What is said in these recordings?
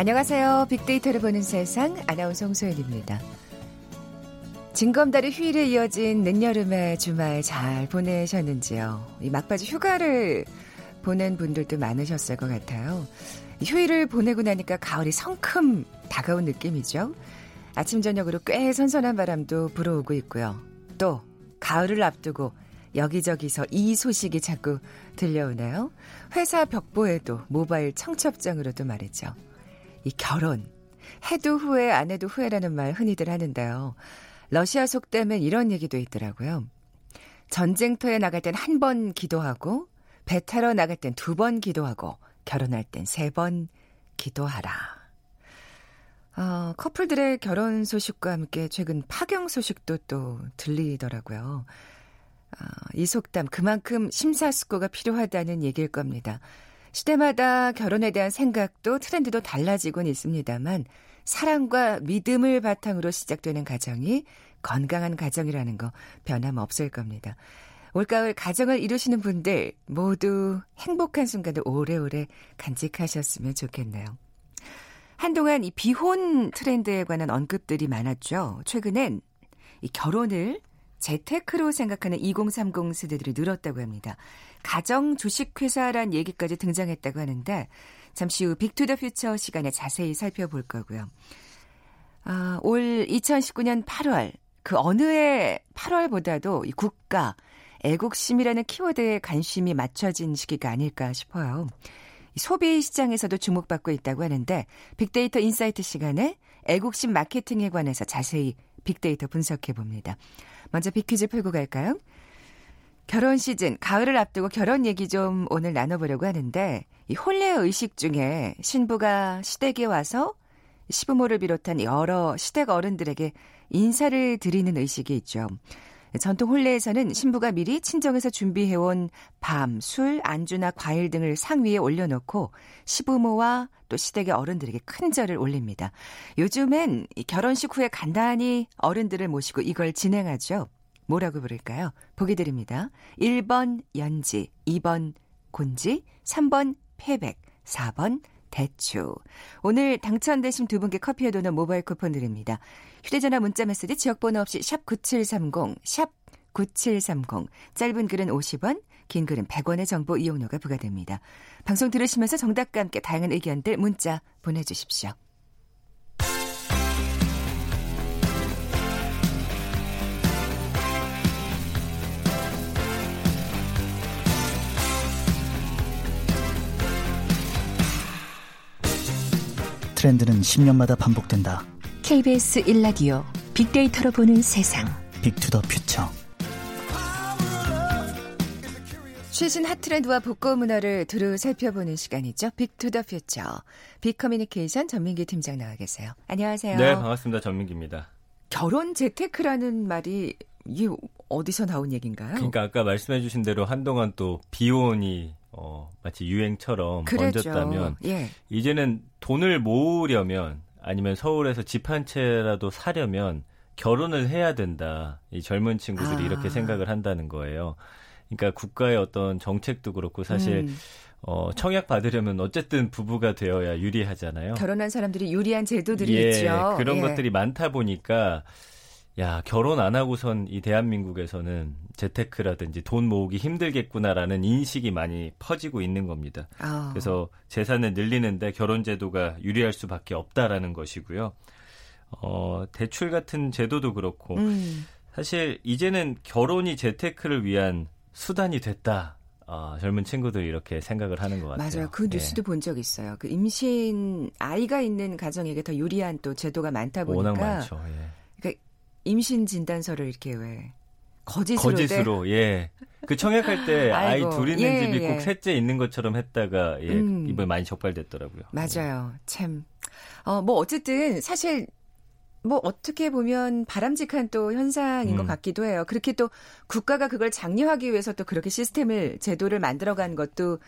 안녕하세요. 빅데이터를 보는 세상 아나운서 홍소연입니다. 징검다리 휴일에 이어진 늦여름의 주말 잘 보내셨는지요? 이 막바지 휴가를 보낸 분들도 많으셨을 것 같아요. 휴일을 보내고 나니까 가을이 성큼 다가온 느낌이죠. 아침 저녁으로 꽤 선선한 바람도 불어오고 있고요. 또 가을을 앞두고 여기저기서 이 소식이 자꾸 들려오네요. 회사 벽보에도 모바일 청첩장으로도 말이죠. 이 결혼. 해도 후회, 안 해도 후회라는 말 흔히들 하는데요. 러시아 속담엔 이런 얘기도 있더라고요. 전쟁터에 나갈 땐 한 번 기도하고, 배 타러 나갈 땐 두 번 기도하고, 결혼할 땐 세 번 기도하라. 어, 커플들의 결혼 소식과 함께 최근 파경 소식도 또 들리더라고요. 어, 이 속담 그만큼 심사숙고가 필요하다는 얘기일 겁니다. 시대마다 결혼에 대한 생각도 트렌드도 달라지곤 있습니다만 사랑과 믿음을 바탕으로 시작되는 가정이 건강한 가정이라는 거 변함없을 겁니다. 올가을 가정을 이루시는 분들 모두 행복한 순간을 오래오래 간직하셨으면 좋겠네요. 한동안 이 비혼 트렌드에 관한 언급들이 많았죠. 최근엔 이 결혼을 재테크로 생각하는 2030 세대들이 늘었다고 합니다. 가정 주식회사란 얘기까지 등장했다고 하는데 잠시 후 빅투더 퓨처 시간에 자세히 살펴볼 거고요. 아, 올 2019년 8월 그 어느 해 8월보다도 이 국가 애국심이라는 키워드에 관심이 맞춰진 시기가 아닐까 싶어요. 소비 시장에서도 주목받고 있다고 하는데 빅데이터 인사이트 시간에 애국심 마케팅에 관해서 자세히 빅데이터 분석해 봅니다. 먼저 빅퀴즈 풀고 갈까요? 결혼 시즌, 가을을 앞두고 결혼 얘기 좀 오늘 나눠보려고 하는데, 이 혼례 의식 중에 신부가 시댁에 와서 시부모를 비롯한 여러 시댁 어른들에게 인사를 드리는 의식이 있죠. 전통 혼례에서는 신부가 미리 친정에서 준비해온 밤, 술, 안주나 과일 등을 상 위에 올려놓고 시부모와 또 시댁의 어른들에게 큰 절을 올립니다. 요즘엔 결혼식 후에 간단히 어른들을 모시고 이걸 진행하죠. 뭐라고 부를까요? 보기 드립니다. 1번 연지, 2번 곤지, 3번 패백, 4번 대추. 오늘 당첨되신 두 분께 커피에 도는 모바일 쿠폰 드립니다. 휴대전화 문자 메시지 지역번호 없이 샵 9730, 샵 9730. 짧은 글은 50원, 긴 글은 100원의 정보 이용료가 부과됩니다. 방송 들으시면서 정답과 함께 다양한 의견들 문자 보내주십시오. 트렌드는 10년마다 반복된다. KBS 1라디오 빅데이터로 보는 세상. 빅투더 퓨처. 최신 핫트렌드와 복고 문화를 두루 살펴보는 시간이죠. Big to the Future. 빅커뮤니케이션 전민기 팀장 나와 계세요. 안녕하세요. 네, 반갑습니다. 전민기입니다. 결혼 재테크라는 말이 이게 어디서 나온 얘기인가요? 그러니까 아까 말씀해 주신 대로 한동안 또 비혼이 어, 마치 유행처럼 그랬죠. 번졌다면 예. 이제는 돈을 모으려면 아니면 서울에서 집 한 채라도 사려면 결혼을 해야 된다. 이 젊은 친구들이 아. 이렇게 생각을 한다는 거예요. 그러니까 국가의 어떤 정책도 그렇고 사실 음. 어, 청약 받으려면 어쨌든 부부가 되어야 유리하잖아요. 결혼한 사람들이 유리한 제도들이 예, 있죠. 그런 예. 것들이 많다 보니까 야, 결혼 안 하고선 이 대한민국에서는 재테크라든지 돈 모으기 힘들겠구나라는 인식이 많이 퍼지고 있는 겁니다. 아. 그래서 재산을 늘리는데 결혼 제도가 유리할 수밖에 없다라는 것이고요. 어, 대출 같은 제도도 그렇고 음. 사실 이제는 결혼이 재테크를 위한 수단이 됐다. 어, 젊은 친구들이 이렇게 생각을 하는 것 같아요. 맞아요. 그 예. 뉴스도 예. 본적 있어요. 그 임신 아이가 있는 가정에게 더 유리한 또 제도가 많다 보니까 워낙 많죠. 예. 임신 진단서를 이렇게 왜 거짓으로 거짓으로 예. 그 청약할 때 아이 둘 있는 예, 집이 예. 꼭 셋째 있는 것처럼 했다가 예, 음. 이번에 많이 적발됐더라고요. 맞아요. 참. 어, 뭐 어쨌든 사실 뭐 어떻게 보면 바람직한 또 현상인 음. 것 같기도 해요. 그렇게 또 국가가 그걸 장려하기 위해서 또 그렇게 시스템을 제도를 만들어 간 것도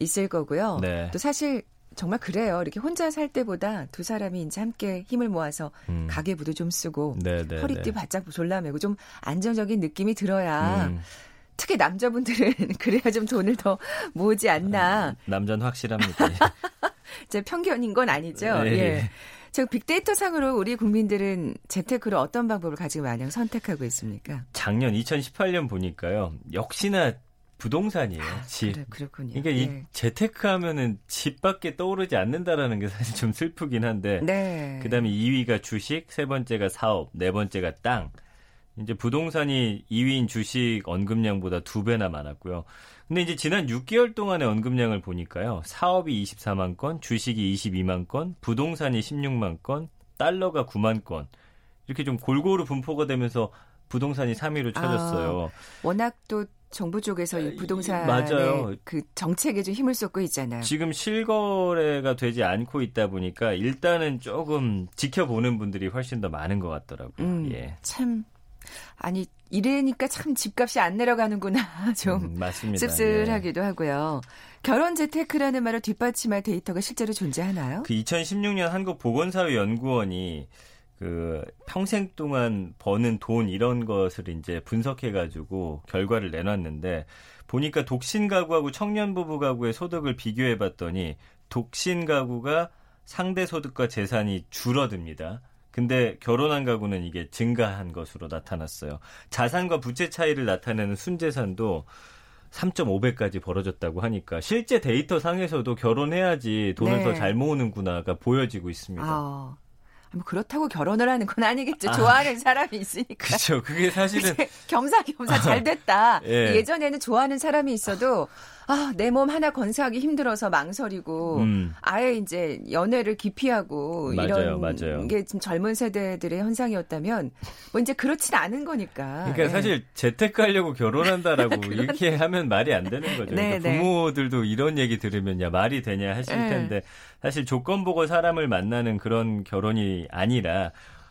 있을 거고요. 네. 또 사실 정말 그래요. 이렇게 혼자 살 때보다 두 사람이 이제 함께 힘을 모아서 음. 가계부도 좀 쓰고 네네 네, 허리띠 네. 바짝 졸라매고 좀 안정적인 느낌이 들어야 음. 특히 남자분들은 그래야 좀 돈을 더 모으지 않나. 남자는 확실합니다. 제 편견인 건 아니죠. 네. 예. 저 빅데이터 상으로 우리 국민들은 재테크를 어떤 방법을 가지고 만약 선택하고 있습니까? 작년 2018년 보니까요. 역시나 부동산이에요. 아, 집. 그래, 그렇군요. 그러니까 이 예. 재테크 하면은 집밖에 떠오르지 않는다라는 게 사실 좀 슬프긴 한데. 네. 그다음에 2위가 주식, 세 번째가 사업, 네 번째가 땅. 이제 부동산이 2위인 주식 언급량보다 두 배나 많았고요. 근데 이제 지난 6개월 동안의 언급량을 보니까요. 사업이 24만 건, 주식이 22만 건, 부동산이 16만 건, 달러가 9만 건. 이렇게 좀 골고루 분포가 되면서 부동산이 3위로 쳐졌어요. 워낙 또 정부 쪽에서 이 이- 부동산에 맞아요. 그 정책에 좀 힘을 쏟고 있잖아요. 지금 실거래가 되지 않고 있다 보니까 일단은 조금 지켜보는 분들이 훨씬 더 많은 것 같더라고요. 음, 예. 참 아니 이래니까 참 집값이 안 내려가는구나 좀 음, 맞습니다. 씁쓸하기도 하고요. 결혼 재테크라는 말을 뒷받침할 데이터가 실제로 존재하나요? 그 2016년 한국 보건사회 연구원이 그 평생 동안 버는 돈 이런 것을 이제 분석해 가지고 결과를 내놨는데 보니까 독신 가구하고 청년 부부 가구의 소득을 비교해 봤더니 독신 가구가 상대 소득과 재산이 줄어듭니다. 근데 결혼한 가구는 이게 증가한 것으로 나타났어요. 자산과 부채 차이를 나타내는 순재산도 3.5배까지 벌어졌다고 하니까 실제 데이터 상에서도 결혼해야지 돈을 네. 더잘 모으는구나가 보여지고 있습니다. 아, 뭐 그렇다고 결혼을 하는 건 아니겠죠. 아. 좋아하는 사람이 있으니까. 그렇죠. 그게 사실은 겸사겸사 잘 됐다. 예. 예전에는 좋아하는 사람이 있어도 아, 내 몸 하나 건사하기 힘들어서 망설이고 음, 아예 이제 연애를 기피하고 맞아요, 이런 맞아요. 게 지금 젊은 세대들의 현상이었다면 뭐 이제 그렇진 않은 거니까. 그러니까 예. 사실 재테크하려고 결혼한다라고 이렇게 하면 말이 안 되는 거죠. 네, 그러니까 네. 부모들도 이런 얘기 들으면 야 말이 되냐 하실 네. 텐데 사실 조건 보고 사람을 만나는 그런 결혼이 아니라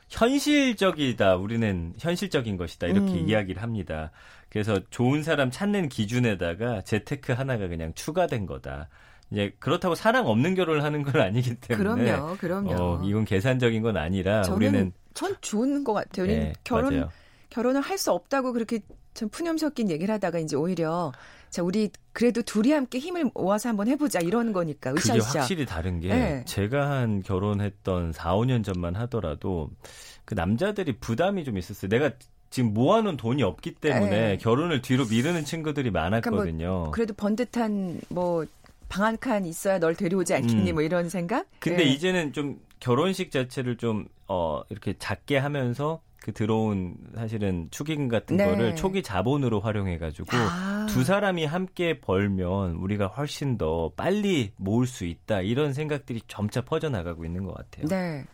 현실적이다. 우리는 현실적인 것이다. 이렇게 음. 이야기를 합니다. 그래서 좋은 사람 찾는 기준에다가 재테크 하나가 그냥 추가된 거다. 이제 그렇다고 사랑 없는 결혼을 하는 건 아니기 때문에 그럼요, 그럼요. 어, 이건 계산적인 건 아니라 저는 우리는 전 좋은 것 같아요. 우리는 예, 결혼 맞아요. 결혼을 할 수 없다고 그렇게 좀 푸념 섞인 얘기를 하다가 이제 오히려 자 우리 그래도 둘이 함께 힘을 모아서 한번 해보자 이런 거니까 그게 으쌰으쌰. 확실히 다른 게 네. 제가 한 결혼했던 4, 5년 전만 하더라도 그 남자들이 부담이 좀 있었어요. 내가 지금 모아놓은 돈이 없기 때문에 네. 결혼을 뒤로 미루는 친구들이 많았거든요. 그래도 번듯한 뭐 방 한 칸 있어야 널 데려오지 않겠니 음. 뭐 이런 생각? 근데 예. 이제는 좀 결혼식 자체를 좀 어, 이렇게 작게 하면서 그 들어온 사실은 축의금 같은 네. 거를 초기 자본으로 활용해가지고 아. 두 사람이 함께 벌면 우리가 훨씬 더 빨리 모을 수 있다 이런 생각들이 점차 퍼져나가고 있는 것 같아요. 네.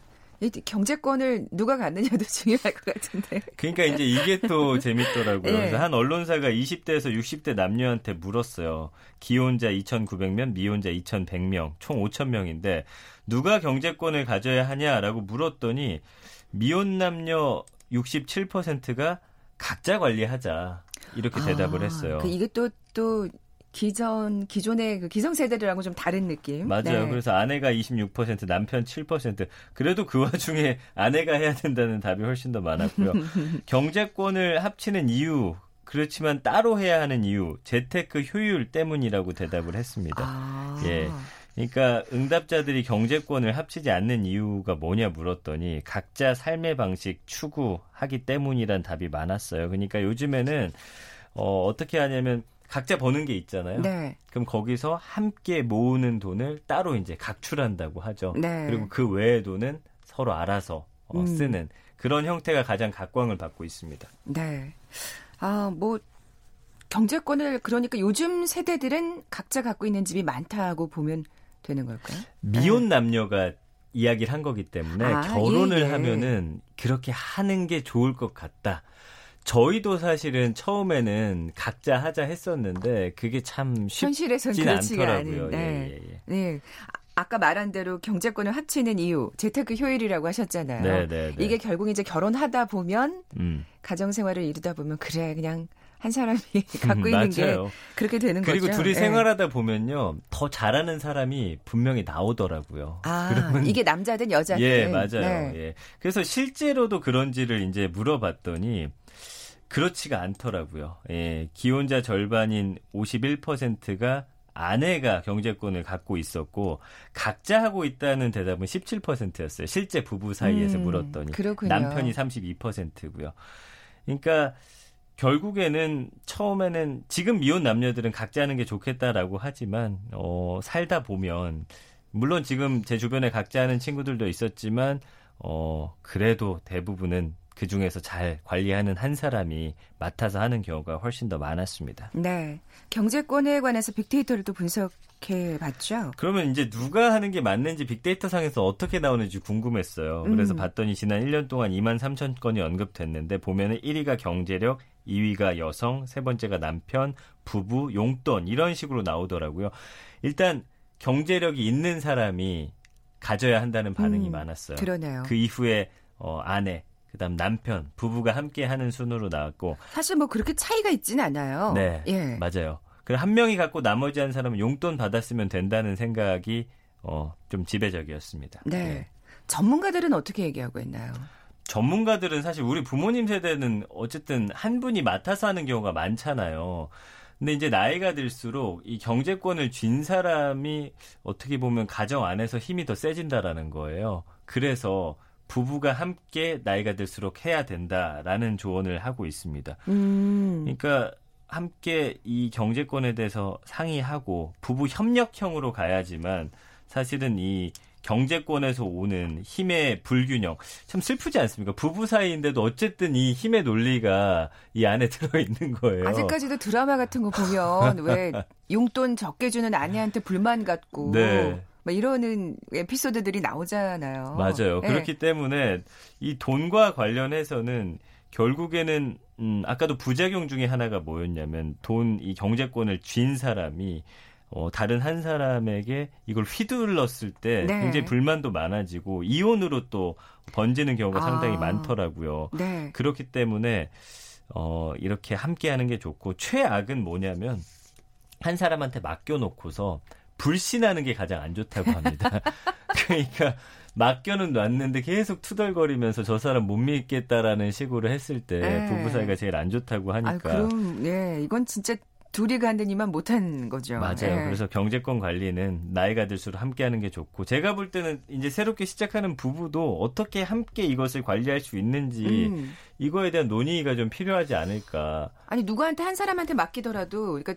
이 경제권을 누가 갖느냐도 중요할 것 같은데. 그러니까 이제 이게 또 재밌더라고요. 예. 그래서 한 언론사가 20대에서 60대 남녀한테 물었어요. 기혼자 2,900명, 미혼자 2,100명, 총 5,000명인데 누가 경제권을 가져야 하냐라고 물었더니 미혼 남녀 67%가 각자 관리하자 이렇게 대답을 아, 했어요. 그 이게 또또 기존 기존의 그 기성세대들하고 좀 다른 느낌. 맞아요. 네. 그래서 아내가 26%, 남편 7%. 그래도 그 와중에 아내가 해야 된다는 답이 훨씬 더 많았고요. 경제권을 합치는 이유, 그렇지만 따로 해야 하는 이유, 재테크 효율 때문이라고 대답을 했습니다. 아. 예. 그러니까 응답자들이 경제권을 합치지 않는 이유가 뭐냐 물었더니 각자 삶의 방식 추구하기 때문이란 답이 많았어요. 그러니까 요즘에는 어, 어떻게 하냐면 각자 버는 게 있잖아요. 네. 그럼 거기서 함께 모으는 돈을 따로 이제 각출한다고 하죠. 네. 그리고 그 외의 돈은 서로 알아서 어, 음. 쓰는 그런 형태가 가장 각광을 받고 있습니다. 네. 아, 뭐 경제권을 그러니까 요즘 세대들은 각자 갖고 있는 집이 많다고 보면 되는 걸까요? 미혼 남녀가 이야기를 한 거기 때문에 네. 아, 결혼을 예, 예. 하면은 그렇게 하는 게 좋을 것 같다. 저희도 사실은 처음에는 각자 하자 했었는데 그게 참 쉽진 현실에서는 그렇지가 않더라고요. 않은. 네. 예, 예, 예. 네. 아, 아까 말한 대로 경제권을 합치는 이유, 재테크 효율이라고 하셨잖아요. 네, 네, 네. 이게 결국 이제 결혼하다 보면 음. 가정 생활을 이루다 보면 그래 그냥 한 사람이 갖고 있는 게. 그렇게 되는 그리고 거죠. 둘이 예. 생활하다 보면요 더 잘하는 사람이 분명히 나오더라고요. 아, 그러면 이게 남자든 여자든. 예 맞아요. 네. 예. 그래서 실제로도 그런지를 이제 물어봤더니 그렇지가 않더라고요. 예, 기혼자 절반인 51%가 아내가 경제권을 갖고 있었고 각자 하고 있다는 대답은 17%였어요. 실제 부부 사이에서 음, 물었더니 그렇군요. 남편이 32%고요. 그러니까 결국에는 처음에는 지금 미혼 남녀들은 각자 하는 게 좋겠다라고 하지만 어 살다 보면 물론 지금 제 주변에 각자 하는 친구들도 있었지만 어 그래도 대부분은 그 중에서 잘 관리하는 한 사람이 맡아서 하는 경우가 훨씬 더 많았습니다. 네. 경제권에 관해서 빅데이터를 또 분석해 봤죠. 그러면 이제 누가 하는 게 맞는지 빅데이터 상에서 어떻게 나오는지 궁금했어요. 그래서 음. 봤더니 지난 1년 동안 2만 3천 건이 언급됐는데 보면은 1위가 경제력, 2위가 여성, 세 번째가 남편, 부부, 용돈 이런 식으로 나오더라고요. 일단 경제력이 있는 사람이 가져야 한다는 반응이 음, 많았어요. 그러네요. 그 이후에 어, 아내, 그다음 남편, 부부가 함께 하는 순으로 나왔고 사실 뭐 그렇게 차이가 있지는 않아요. 네, 예. 맞아요. 그리고 한 명이 갖고 나머지 한 사람은 용돈 받았으면 된다는 생각이 어, 좀 지배적이었습니다. 네. 네. 전문가들은 어떻게 얘기하고 있나요? 전문가들은 사실 우리 부모님 세대는 어쨌든 한 분이 맡아서 하는 경우가 많잖아요. 근데 이제 나이가 들수록 이 경제권을 쥔 사람이 어떻게 보면 가정 안에서 힘이 더 세진다라는 거예요. 그래서 부부가 함께 나이가 들수록 해야 된다라는 조언을 하고 있습니다. 음. 그러니까 함께 이 경제권에 대해서 상의하고 부부 협력형으로 가야지만 사실은 이 경제권에서 오는 힘의 불균형 참 슬프지 않습니까? 부부 사이인데도 어쨌든 이 힘의 논리가 이 안에 들어 있는 거예요. 아직까지도 드라마 같은 거 보면 왜 용돈 적게 주는 아내한테 불만 갖고 네. 막 이러는 에피소드들이 나오잖아요. 맞아요. 네. 그렇기 때문에 이 돈과 관련해서는 결국에는 음 아까도 부작용 중에 하나가 뭐였냐면 돈 이 경제권을 쥔 사람이 어, 다른 한 사람에게 이걸 휘둘렀을 때 네. 굉장히 불만도 많아지고 이혼으로 또 번지는 경우가 아. 상당히 많더라고요. 네. 그렇기 때문에 어, 이렇게 함께 하는 게 좋고 최악은 뭐냐면 한 사람한테 맡겨놓고서 불신하는 게 가장 안 좋다고 합니다. 그러니까 맡겨는 놨는데 계속 투덜거리면서 저 사람 못 믿겠다라는 식으로 했을 때 네. 부부 사이가 제일 안 좋다고 하니까. 아, 그럼 예, 이건 진짜 둘이 간다니만 못한 거죠. 맞아요. 네. 그래서 경제권 관리는 나이가 들수록 함께하는 게 좋고 제가 볼 때는 이제 새롭게 시작하는 부부도 어떻게 함께 이것을 관리할 수 있는지 음. 이거에 대한 논의가 좀 필요하지 않을까. 아니 누구한테 한 사람한테 맡기더라도 그러니까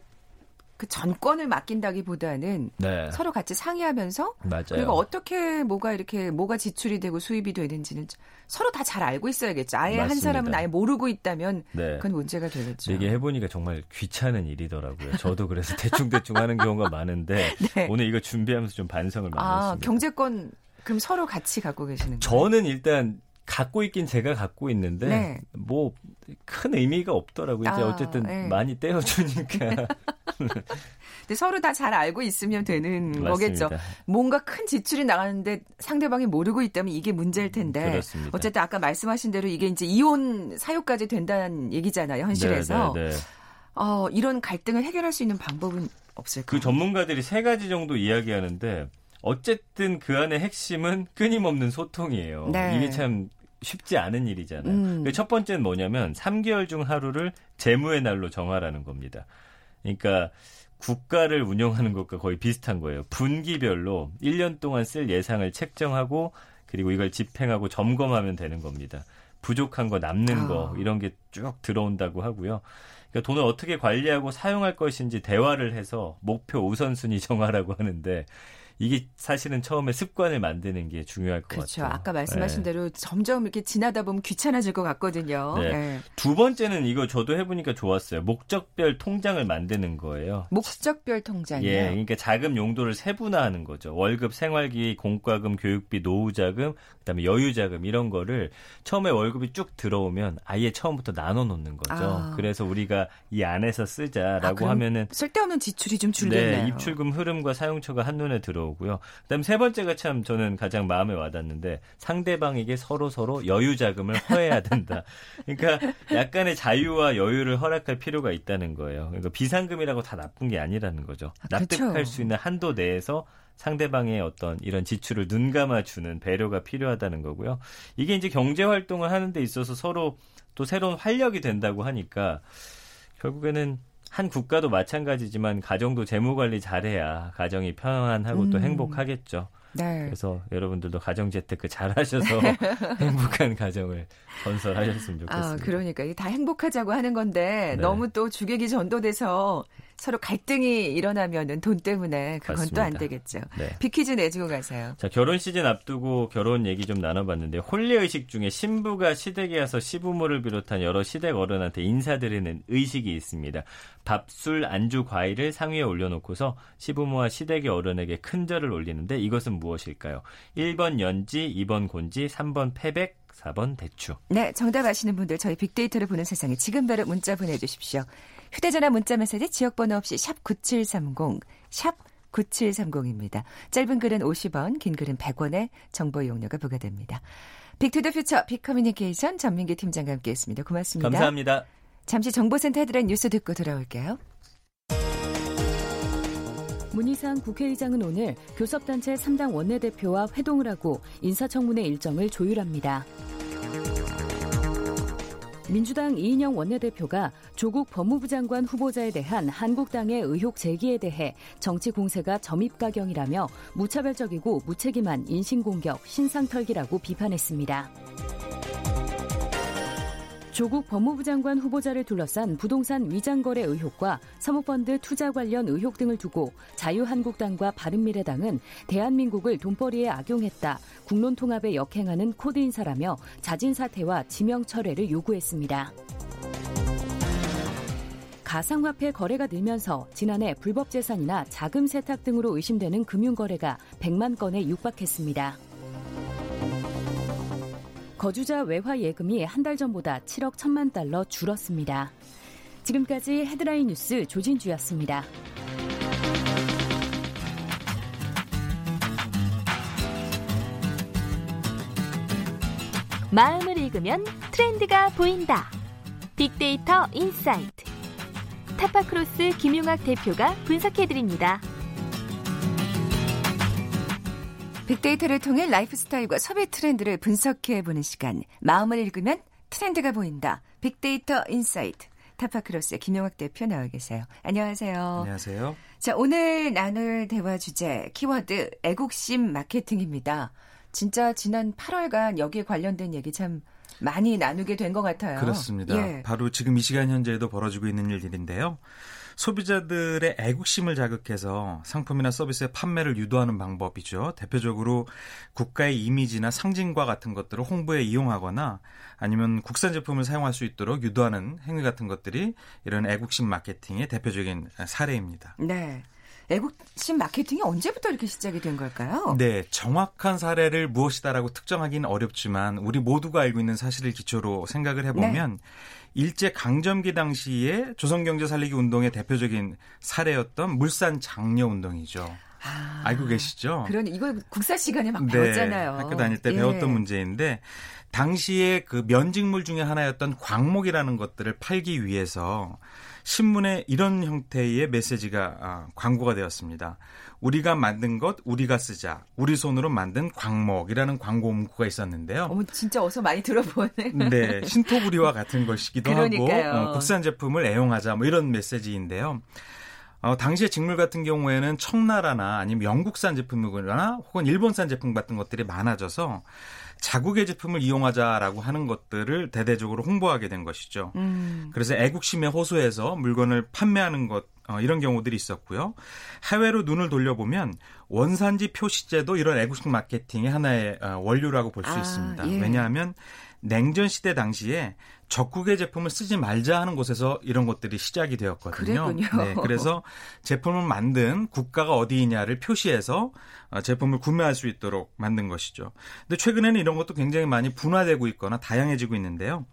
그 전권을 맡긴다기보다는 네. 서로 같이 상의하면서 맞아요. 그리고 어떻게 뭐가 이렇게 뭐가 지출이 되고 수입이 되는지는 서로 다 잘 알고 있어야겠죠. 아예 맞습니다. 한 사람은 아예 모르고 있다면 네. 그건 문제가 되겠죠. 이게 해보니까 정말 귀찮은 일이더라고요. 저도 그래서 대충 대충 하는 경우가 많은데 네. 오늘 이거 준비하면서 좀 반성을 많이 아, 했습니다. 경제권 그럼 서로 같이 갖고 계시는 거예요? 저는 일단 갖고 있긴 제가 갖고 있는데 네. 뭐큰 의미가 없더라고요. 이제 아, 어쨌든 네. 많이 떼어주니까. 근데 서로 다 잘 알고 있으면 되는 맞습니다. 거겠죠. 뭔가 큰 지출이 나가는데 상대방이 모르고 있다면 이게 문제일 텐데. 그렇습니다. 어쨌든 아까 말씀하신 대로 이게 이제 이혼 사유까지 된다는 얘기잖아요. 현실에서. 네, 네, 네. 어, 이런 갈등을 해결할 수 있는 방법은 없을까요? 그 전문가들이 세 가지 정도 이야기하는데 어쨌든 그 안의 핵심은 끊임없는 소통이에요. 네. 이게 참 쉽지 않은 일이잖아요. 음. 그첫 번째는 뭐냐면 3개월 중 하루를 재무의 날로 정하라는 겁니다. 그러니까 국가를 운영하는 것과 거의 비슷한 거예요. 분기별로 1년 동안 쓸 예상을 책정하고 그리고 이걸 집행하고 점검하면 되는 겁니다. 부족한 거, 남는 거 아. 이런 게 쭉 들어온다고 하고요. 그러니까 돈을 어떻게 관리하고 사용할 것인지 대화를 해서 목표 우선순위 정하라고 하는데 이게 사실은 처음에 습관을 만드는 게 중요할 것 그렇죠. 같아요. 아까 말씀하신 네. 대로 점점 이렇게 지나다 보면 귀찮아질 것 같거든요. 네. 네. 두 번째는 이거 저도 해보니까 좋았어요. 목적별 통장을 만드는 거예요. 목적별 통장이요? 예, 그러니까 자금 용도를 세분화하는 거죠. 월급, 생활비, 공과금, 교육비, 노후자금, 그다음에 여유 자금 이런 거를 처음에 월급이 쭉 들어오면 아예 처음부터 나눠 놓는 거죠. 아. 그래서 우리가 이 안에서 쓰자라고 아, 하면은 쓸데없는 지출이 좀 줄겠네요. 네, 입출금 흐름과 사용처가 한눈에 들어 오고요. 그다음 세 번째가 참 저는 가장 마음에 와닿는데 상대방에게 서로 서로 여유 자금을 허해야 된다. 그러니까 약간의 자유와 여유를 허락할 필요가 있다는 거예요. 그러니까 비상금이라고 다 나쁜 게 아니라는 거죠. 아, 납득할 그렇죠. 수 있는 한도 내에서 상대방의 어떤 이런 지출을 눈 감아주는 배려가 필요하다는 거고요. 이게 이제 경제 활동을 하는 데 있어서 서로 또 새로운 활력이 된다고 하니까 결국에는 한 국가도 마찬가지지만 가정도 재무 관리 잘해야 가정이 평안하고 음. 또 행복하겠죠. 네. 그래서 여러분들도 가정 재테크 잘 하셔서 행복한 가정을 건설하셨으면 좋겠습니다. 아, 그러니까 다 행복하자고 하는 건데 네. 너무 또 주객이 전도돼서 서로 갈등이 일어나면은 돈 때문에 그건 또 안 되겠죠. 네. Big 퀴즈 내주고 가세요. 자, 결혼 시즌 앞두고 결혼 얘기 좀 나눠봤는데 혼례 의식 중에 신부가 시댁에 와서 시부모를 비롯한 여러 시댁 어른한테 인사드리는 의식이 있습니다. 밥, 술, 안주, 과일을 상위에 올려놓고서 시부모와 시댁의 어른에게 큰 절을 올리는데 이것은 무엇일까요? 1번 연지, 2번 곤지, 3번 폐백, 4번 대추. 네, 정답 아시는 분들 저희 빅데이터를 보는 세상에 지금 바로 문자 보내주십시오. 휴대전화 문자 메시지 지역번호 없이 샵 9730, 샵 9730입니다. 짧은 글은 50원, 긴 글은 100원의 정보 이용료가 부과됩니다. Big to the Future 빅커뮤니케이션 전민기 팀장과 함께했습니다. 고맙습니다. 감사합니다. 잠시 정보센터 들은 뉴스 듣고 돌아올게요. 문희상 국회의장은 오늘 교섭단체 3당 원내대표와 회동을 하고 인사청문회 일정을 조율합니다. 민주당 이인영 원내대표가 조국 법무부 장관 후보자에 대한 한국당의 의혹 제기에 대해 정치 공세가 점입가경이라며 무차별적이고 무책임한 인신공격, 신상털기라고 비판했습니다. 조국 법무부 장관 후보자를 둘러싼 부동산 위장거래 의혹과 사모펀드 투자 관련 의혹 등을 두고 자유한국당과 바른미래당은 대한민국을 돈벌이에 악용했다, 국론 통합에 역행하는 코드 인사라며 자진 사퇴와 지명 철회를 요구했습니다. 가상화폐 거래가 늘면서 지난해 불법 재산이나 자금 세탁 등으로 의심되는 금융 거래가 100만 건에 육박했습니다. 거주자 외화 예금이 한 달 전보다 7억 1천만 달러 줄었습니다. 지금까지 헤드라인 뉴스 조진주였습니다. 마음을 읽으면 트렌드가 보인다. 빅데이터 insight. 타파크로스 김용학 대표가 분석해드립니다. 빅데이터를 통해 라이프스타일과 소비 트렌드를 분석해보는 시간. 마음을 읽으면 트렌드가 보인다. 빅데이터 insight. 타파크로스의 김용학 대표 나와 계세요. 안녕하세요. 안녕하세요. 자, 오늘 나눌 대화 주제 키워드 애국심 마케팅입니다. 진짜 지난 8월간 여기에 관련된 얘기 참 많이 나누게 된 것 같아요. 그렇습니다. 예. 바로 지금 이 시간 현재에도 벌어지고 있는 일들인데요. 소비자들의 애국심을 자극해서 상품이나 서비스의 판매를 유도하는 방법이죠. 대표적으로 국가의 이미지나 상징과 같은 것들을 홍보에 이용하거나 아니면 국산 제품을 사용할 수 있도록 유도하는 행위 같은 것들이 이런 애국심 마케팅의 대표적인 사례입니다. 네. 애국심 마케팅이 언제부터 이렇게 시작이 된 걸까요? 네, 정확한 사례를 무엇이다라고 특정하기는 어렵지만 우리 모두가 알고 있는 사실을 기초로 생각을 해보면 네. 일제 강점기 당시에 조선경제 살리기 운동의 대표적인 사례였던 물산 장려 운동이죠. 아, 알고 계시죠? 그러니 이거 국사 시간에 막 네, 배웠잖아요. 학교 다닐 때 예. 배웠던 문제인데 당시에 그 면직물 중에 하나였던 광목이라는 것들을 팔기 위해서 신문에 이런 형태의 메시지가 아, 광고가 되었습니다. 우리가 만든 것 우리가 쓰자. 우리 손으로 만든 광목이라는 광고 문구가 있었는데요. 어머, 진짜 어서 많이 들어보네. 네, 신토부리와 같은 것이기도 하고 어, 국산 제품을 애용하자 뭐 이런 메시지인데요. 어, 당시에 직물 같은 경우에는 청나라나 아니면 영국산 제품이거나 혹은 일본산 제품 같은 것들이 많아져서 자국의 제품을 이용하자라고 하는 것들을 대대적으로 홍보하게 된 것이죠. 음. 그래서 애국심에 호소해서 물건을 판매하는 것 어, 이런 경우들이 있었고요. 해외로 눈을 돌려보면 원산지 표시제도 이런 애국심 마케팅의 하나의 어, 원료라고 볼수 아, 있습니다. 예. 왜냐하면 냉전 시대 당시에 적국의 제품을 쓰지 말자 하는 곳에서 이런 것들이 시작이 되었거든요. 그랬군요. 네, 그래서 제품을 만든 국가가 어디냐를 표시해서 어, 제품을 구매할 수 있도록 만든 것이죠. 근데 최근에는 이런 것도 굉장히 많이 분화되고 있거나 다양해지고 있는데요.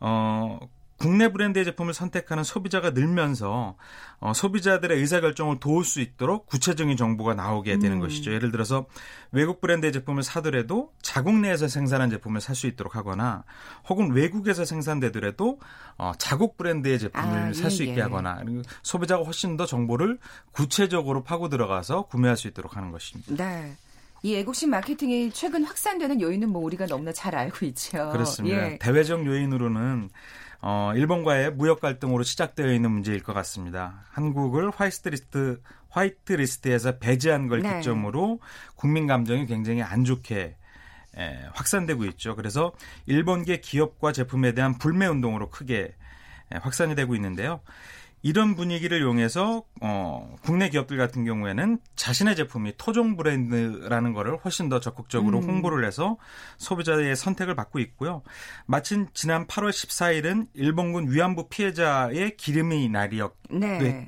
어, 국내 브랜드의 제품을 선택하는 소비자가 늘면서 어, 소비자들의 의사결정을 도울 수 있도록 구체적인 정보가 나오게 되는 음. 것이죠. 예를 들어서 외국 브랜드의 제품을 사더라도 자국 내에서 생산한 제품을 살 수 있도록 하거나 혹은 외국에서 생산되더라도 어, 자국 브랜드의 제품을 아, 살수 예, 있게 예. 하거나 소비자가 훨씬 더 정보를 구체적으로 파고 들어가서 구매할 수 있도록 하는 것입니다. 네. 이 애국심 마케팅이 최근 확산되는 요인은 뭐 우리가 너무나 잘 알고 있죠. 그렇습니다. 예. 대외적 요인으로는 어, 일본과의 무역 갈등으로 시작되어 있는 문제일 것 같습니다. 한국을 화이트리스트 화이트리스트에서 배제한 걸 네. 기점으로 국민 감정이 굉장히 안 좋게 에, 확산되고 있죠. 그래서 일본계 기업과 제품에 대한 불매 운동으로 크게 에, 확산이 되고 있는데요. 이런 분위기를 이용해서 어, 국내 기업들 같은 경우에는 자신의 제품이 토종 브랜드라는 거를 훨씬 더 적극적으로 음. 홍보를 해서 소비자의 선택을 받고 있고요. 마침 지난 8월 14일은 일본군 위안부 피해자의 기름의 날이었고 네.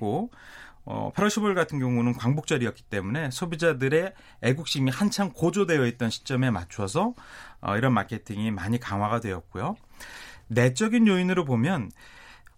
어, 8월 15일 같은 경우는 광복절이었기 때문에 소비자들의 애국심이 한창 고조되어 있던 시점에 맞춰서 어, 이런 마케팅이 많이 강화가 되었고요. 내적인 요인으로 보면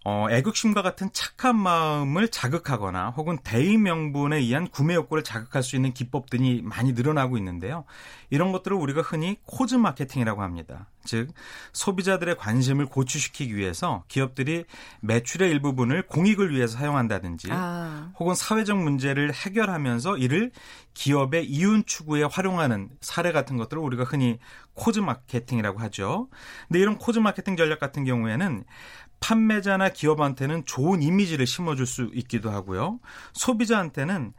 어, 애국심과 같은 착한 마음을 자극하거나 혹은 대의 명분에 의한 구매 욕구를 자극할 수 있는 기법들이 많이 늘어나고 있는데요. 이런 것들을 우리가 흔히 cause 마케팅이라고 합니다. 즉 소비자들의 관심을 고취시키기 위해서 기업들이 매출의 일부분을 공익을 위해서 사용한다든지 아. 혹은 사회적 문제를 해결하면서 이를 기업의 이윤 추구에 활용하는 사례 같은 것들을 우리가 흔히 cause 마케팅이라고 하죠. 근데 이런 cause 마케팅 전략 같은 경우에는 판매자나 기업한테는 좋은 이미지를 심어줄 수 있기도 하고요. 소비자한테는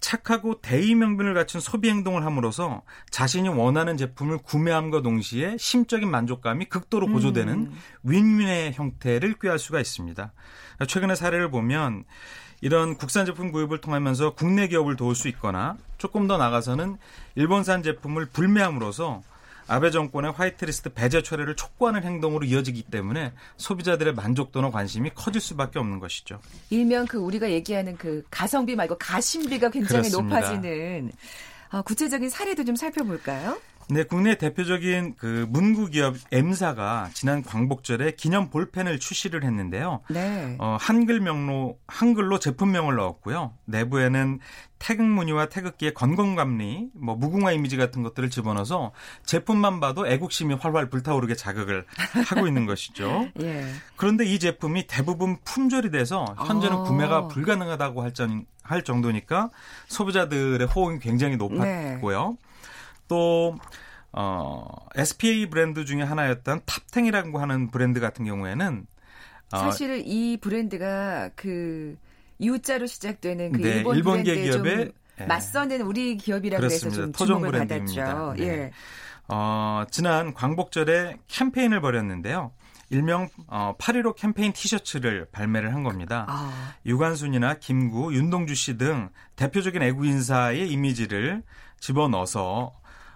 착하고 대의 명분을 갖춘 소비 행동을 함으로써 자신이 원하는 제품을 구매함과 동시에 심적인 만족감이 극도로 고조되는 음. 윈윈의 형태를 꾀할 수가 있습니다. 최근의 사례를 보면 이런 국산 제품 구입을 통하면서 국내 기업을 도울 수 있거나 조금 더 나가서는 일본산 제품을 불매함으로써 아베 정권의 화이트리스트 배제 철회를 촉구하는 행동으로 이어지기 때문에 소비자들의 만족도나 관심이 커질 수밖에 없는 것이죠. 일명 그 우리가 얘기하는 그 가성비 말고 가심비가 굉장히 그렇습니다. 높아지는 어, 구체적인 사례도 좀 살펴볼까요? 네, 국내 대표적인 그 문구 기업 M사가 지난 광복절에 기념 볼펜을 출시를 했는데요. 네. 어, 한글 명로 한글로 제품명을 넣었고요. 내부에는 태극 무늬와 태극기의 건강감리, 뭐 무궁화 이미지 같은 것들을 집어넣어서 제품만 봐도 애국심이 활활 불타오르게 자극을 하고 있는 것이죠. 예. 그런데 이 제품이 대부분 품절이 돼서 현재는 어. 구매가 불가능하다고 할, 정, 할 정도니까 소비자들의 호응이 굉장히 높았고요. 네. 또 어, SPA 브랜드 중에 하나였던 탑탱이라고 하는 브랜드 같은 경우에는 어, 사실 이 브랜드가 그 U자로 시작되는 그 네, 일본, 일본 기업의 예. 맞서는 우리 기업이라고 해서 좀 주목을 받았죠. 네. 예. 어, 지난 광복절에 캠페인을 벌였는데요. 일명 어, 8.15 캠페인 티셔츠를 발매를 한 겁니다. 아. 유관순이나 김구, 윤동주 씨 등 대표적인 애국 인사의 이미지를 집어넣어서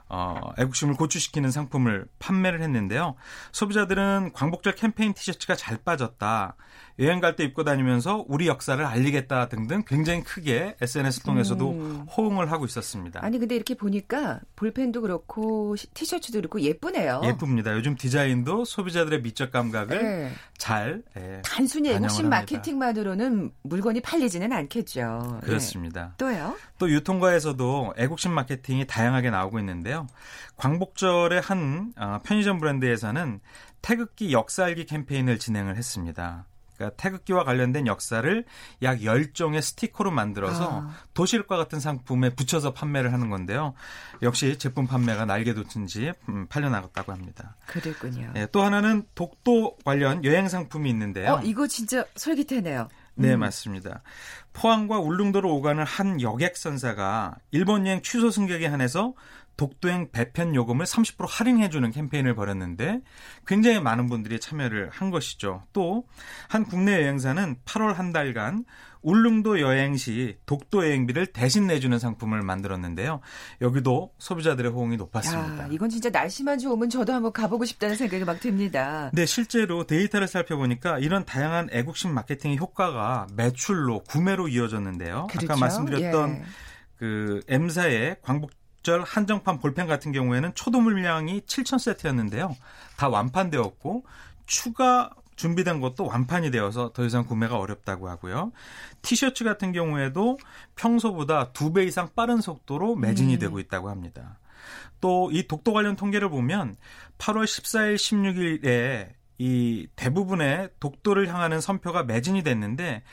어, 애국심을 고취시키는 상품을 판매를 했는데요. 소비자들은 광복절 캠페인 티셔츠가 잘 빠졌다. 여행 갈 때 입고 다니면서 우리 역사를 알리겠다 등등 굉장히 크게 SNS 통해서도 음. 호응을 하고 있었습니다. 아니 근데 이렇게 보니까 볼펜도 그렇고 티셔츠도 그렇고 예쁘네요. 예쁩니다. 요즘 디자인도 소비자들의 미적 감각을 네. 잘 예, 단순히 애국심 마케팅만으로는 물건이 팔리지는 않겠죠. 예. 그렇습니다. 네. 또요? 또 유통가에서도 애국심 마케팅이 다양하게 나오고 있는데요. 광복절에 한 어, 편의점 브랜드에서는 태극기 역사 알기 캠페인을 진행을 했습니다. 그러니까 태극기와 관련된 역사를 약 10종의 스티커로 만들어서 아. 도시락과 같은 상품에 붙여서 판매를 하는 건데요. 역시 제품 판매가 날개 돋친지 음, 팔려나갔다고 합니다. 그랬군요. 네, 또 하나는 독도 관련 여행 상품이 있는데요. 어, 이거 진짜 솔깃하네요. 네, 음. 맞습니다. 포항과 울릉도로 오가는 한 여객선사가 일본 여행 취소 승객에 한해서 독도행 배편 요금을 30% 할인해주는 캠페인을 벌였는데 굉장히 많은 분들이 참여를 한 것이죠. 또 한 국내 여행사는 8월 한 달간 울릉도 여행 시 독도 여행비를 대신 내주는 상품을 만들었는데요. 여기도 소비자들의 호응이 높았습니다. 야, 이건 진짜 날씨만 좋으면 저도 한번 가보고 싶다는 생각이 막 듭니다. 네, 실제로 데이터를 살펴보니까 이런 다양한 애국심 마케팅의 효과가 매출로 구매로 이어졌는데요. 그렇죠? 아까 말씀드렸던 예. 그 M사의 광복 절 한정판 볼펜 같은 경우에는 초도 물량이 7천 세트였는데요. 다 완판되었고 추가 준비된 것도 완판이 되어서 더 이상 구매가 어렵다고 하고요. 티셔츠 같은 경우에도 평소보다 두 배 이상 빠른 속도로 매진이 음. 되고 있다고 합니다. 또 이 독도 관련 통계를 보면 8월 14일, 16일에 이 대부분의 독도를 향하는 선표가 매진이 됐는데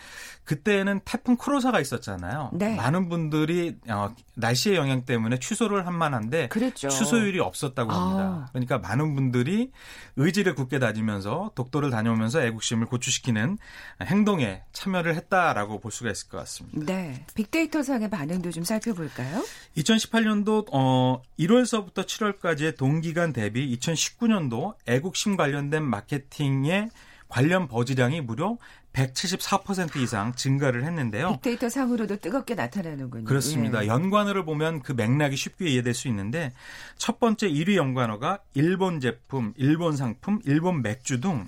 그때는 태풍 크로사가 있었잖아요. 네. 많은 분들이 어, 날씨의 영향 때문에 취소를 한 만한데 그랬죠. 취소율이 없었다고 합니다. 아. 그러니까 많은 분들이 의지를 굳게 다지면서 독도를 다녀오면서 애국심을 고취시키는 행동에 참여를 했다라고 볼 수가 있을 것 같습니다. 네. 빅데이터 상의 반응도 좀 살펴볼까요? 2018년도 어, 1월서부터 7월까지의 동기간 대비 2019년도 애국심 관련된 마케팅의 관련 버즈량이 무려 174% 이상 증가를 했는데요. 빅데이터 상으로도 뜨겁게 나타나는군요. 그렇습니다. 예. 연관어를 보면 그 맥락이 쉽게 이해될 수 있는데 첫 번째 1위 연관어가 일본 제품, 일본 상품, 일본 맥주 등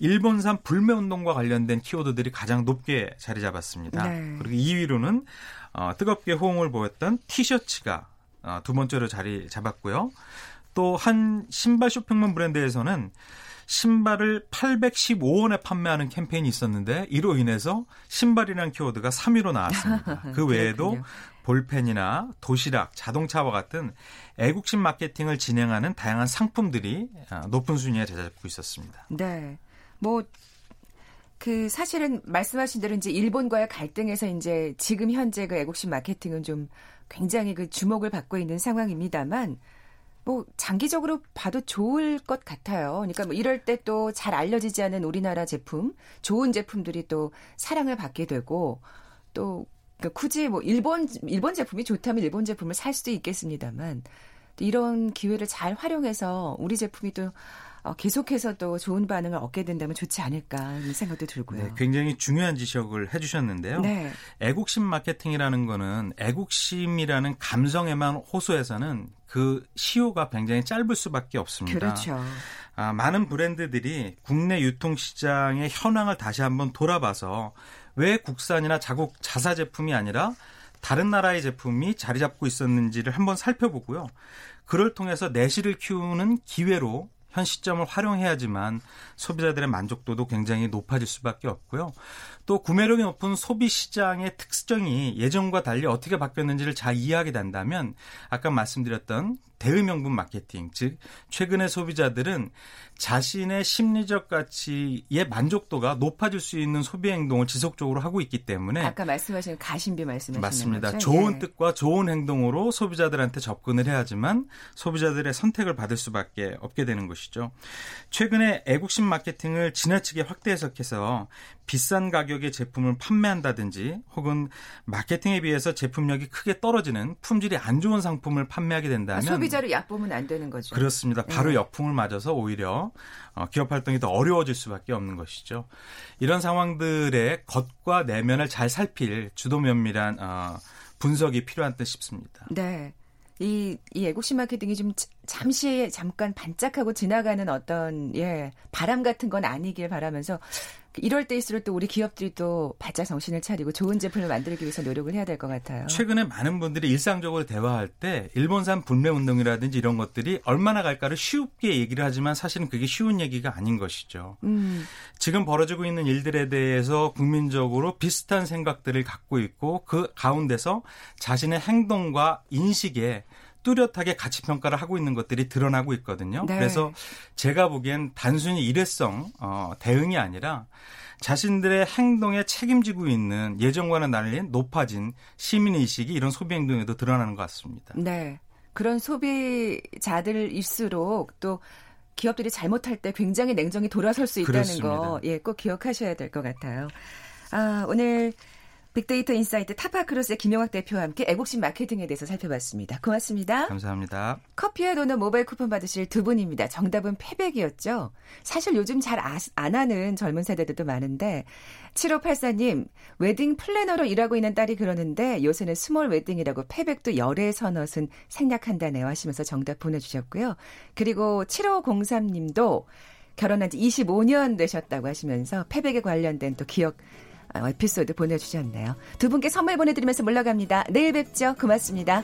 일본산 불매 운동과 관련된 키워드들이 가장 높게 자리 잡았습니다. 네. 그리고 2위로는 어, 뜨겁게 호응을 보였던 티셔츠가 어, 두 번째로 자리 잡았고요. 또 한 신발 쇼핑몰 브랜드에서는 신발을 815원에 판매하는 캠페인이 있었는데 이로 인해서 신발이라는 키워드가 3위로 나왔습니다. 그 외에도 볼펜이나 도시락, 자동차와 같은 애국심 마케팅을 진행하는 다양한 상품들이 아, 높은 순위에 자리 잡고 있었습니다. 네. 뭐, 그 사실은 말씀하신 대로 이제 일본과의 갈등에서 이제 지금 현재 그 애국심 마케팅은 좀 굉장히 그 주목을 받고 있는 상황입니다만 뭐 장기적으로 봐도 좋을 것 같아요. 그러니까 뭐 이럴 때 또 잘 알려지지 않은 우리나라 제품, 좋은 제품들이 또 사랑을 받게 되고 또 그러니까 굳이 뭐 일본 일본 제품이 좋다면 일본 제품을 살 수도 있겠습니다만 이런 기회를 잘 활용해서 우리 제품이 또 어, 계속해서 또 좋은 반응을 얻게 된다면 좋지 않을까 하는 생각도 들고요. 네, 굉장히 중요한 지적을 해주셨는데요. 네. 애국심 마케팅이라는 거는 애국심이라는 감성에만 호소해서는 그 시효가 굉장히 짧을 수밖에 없습니다. 그렇죠. 아, 많은 브랜드들이 국내 유통 시장의 현황을 다시 한번 돌아봐서 왜 국산이나 자국 자사 제품이 아니라 다른 나라의 제품이 자리 잡고 있었는지를 한번 살펴보고요. 그를 통해서 내실을 키우는 기회로 현 시점을 활용해야지만 소비자들의 만족도도 굉장히 높아질 수밖에 없고요. 또 구매력이 높은 소비 시장의 특성이 예전과 달리 어떻게 바뀌었는지를 잘 이해하게 된다면 아까 말씀드렸던 대의 명분 마케팅, 즉 최근의 소비자들은 자신의 심리적 가치의 만족도가 높아질 수 있는 소비 행동을 지속적으로 하고 있기 때문에 아까 말씀하신 가심비 말씀하시는 맞습니다. 거죠? 좋은 예. 뜻과 좋은 행동으로 소비자들한테 접근을 해야지만 소비자들의 선택을 받을 수밖에 없게 되는 것이죠. 최근에 애국심 마케팅을 지나치게 확대 해석해서 비싼 가격 의 제품을 판매한다든지 혹은 마케팅에 비해서 제품력이 크게 떨어지는 품질이 안 좋은 상품을 판매하게 된다면 아, 소비자를 약보면 안 되는 거죠. 그렇습니다. 바로 네. 역풍을 맞아서 오히려 어, 기업 활동이 더 어려워질 수밖에 없는 것이죠. 이런 상황들의 겉과 내면을 잘 살필 주도 면밀한 어, 분석이 필요한 듯 싶습니다. 네. 이, 이 애국심 마케팅이 좀 잠시 잠깐 반짝하고 지나가는 어떤, 예, 바람 같은 건 아니길 바라면서 이럴 때일수록 또 우리 기업들이 또 바짝 정신을 차리고 좋은 제품을 만들기 위해서 노력을 해야 될 것 같아요. 최근에 많은 분들이 일상적으로 대화할 때 일본산 불매 운동이라든지 이런 것들이 얼마나 갈까를 쉽게 얘기를 하지만 사실은 그게 쉬운 얘기가 아닌 것이죠. 음. 지금 벌어지고 있는 일들에 대해서 국민적으로 비슷한 생각들을 갖고 있고 그 가운데서 자신의 행동과 인식에 뚜렷하게 가치 평가를 하고 있는 것들이 드러나고 있거든요. 네. 그래서 제가 보기엔 단순히 일회성 어, 대응이 아니라 자신들의 행동에 책임지고 있는 예전과는 달리 높아진 시민 의식이 이런 소비 행동에도 드러나는 것 같습니다. 네. 그런 소비자들일수록 또 기업들이 잘못할 때 굉장히 냉정히 돌아설 수 있다는 그렇습니다. 거, 예, 꼭 기억하셔야 될 것 같아요. 아, 오늘 빅데이터 insight 타파크로스의 김용학 대표와 함께 애국심 마케팅에 대해서 살펴봤습니다. 고맙습니다. 감사합니다. 커피와 도넛 모바일 쿠폰 받으실 두 분입니다. 정답은 폐백이었죠. 사실 요즘 잘 안 하는 젊은 세대들도 많은데 7584님 웨딩 플래너로 일하고 있는 딸이 그러는데 요새는 small wedding이라고 폐백도 열에 서넛은 생략한다네요 하시면서 정답 보내주셨고요. 그리고 7503님도 결혼한 지 25년 되셨다고 하시면서 폐백에 관련된 또 기억 어, 에피소드 보내주셨네요. 두 분께 선물 보내드리면서 물러갑니다. 내일 뵙죠. 고맙습니다.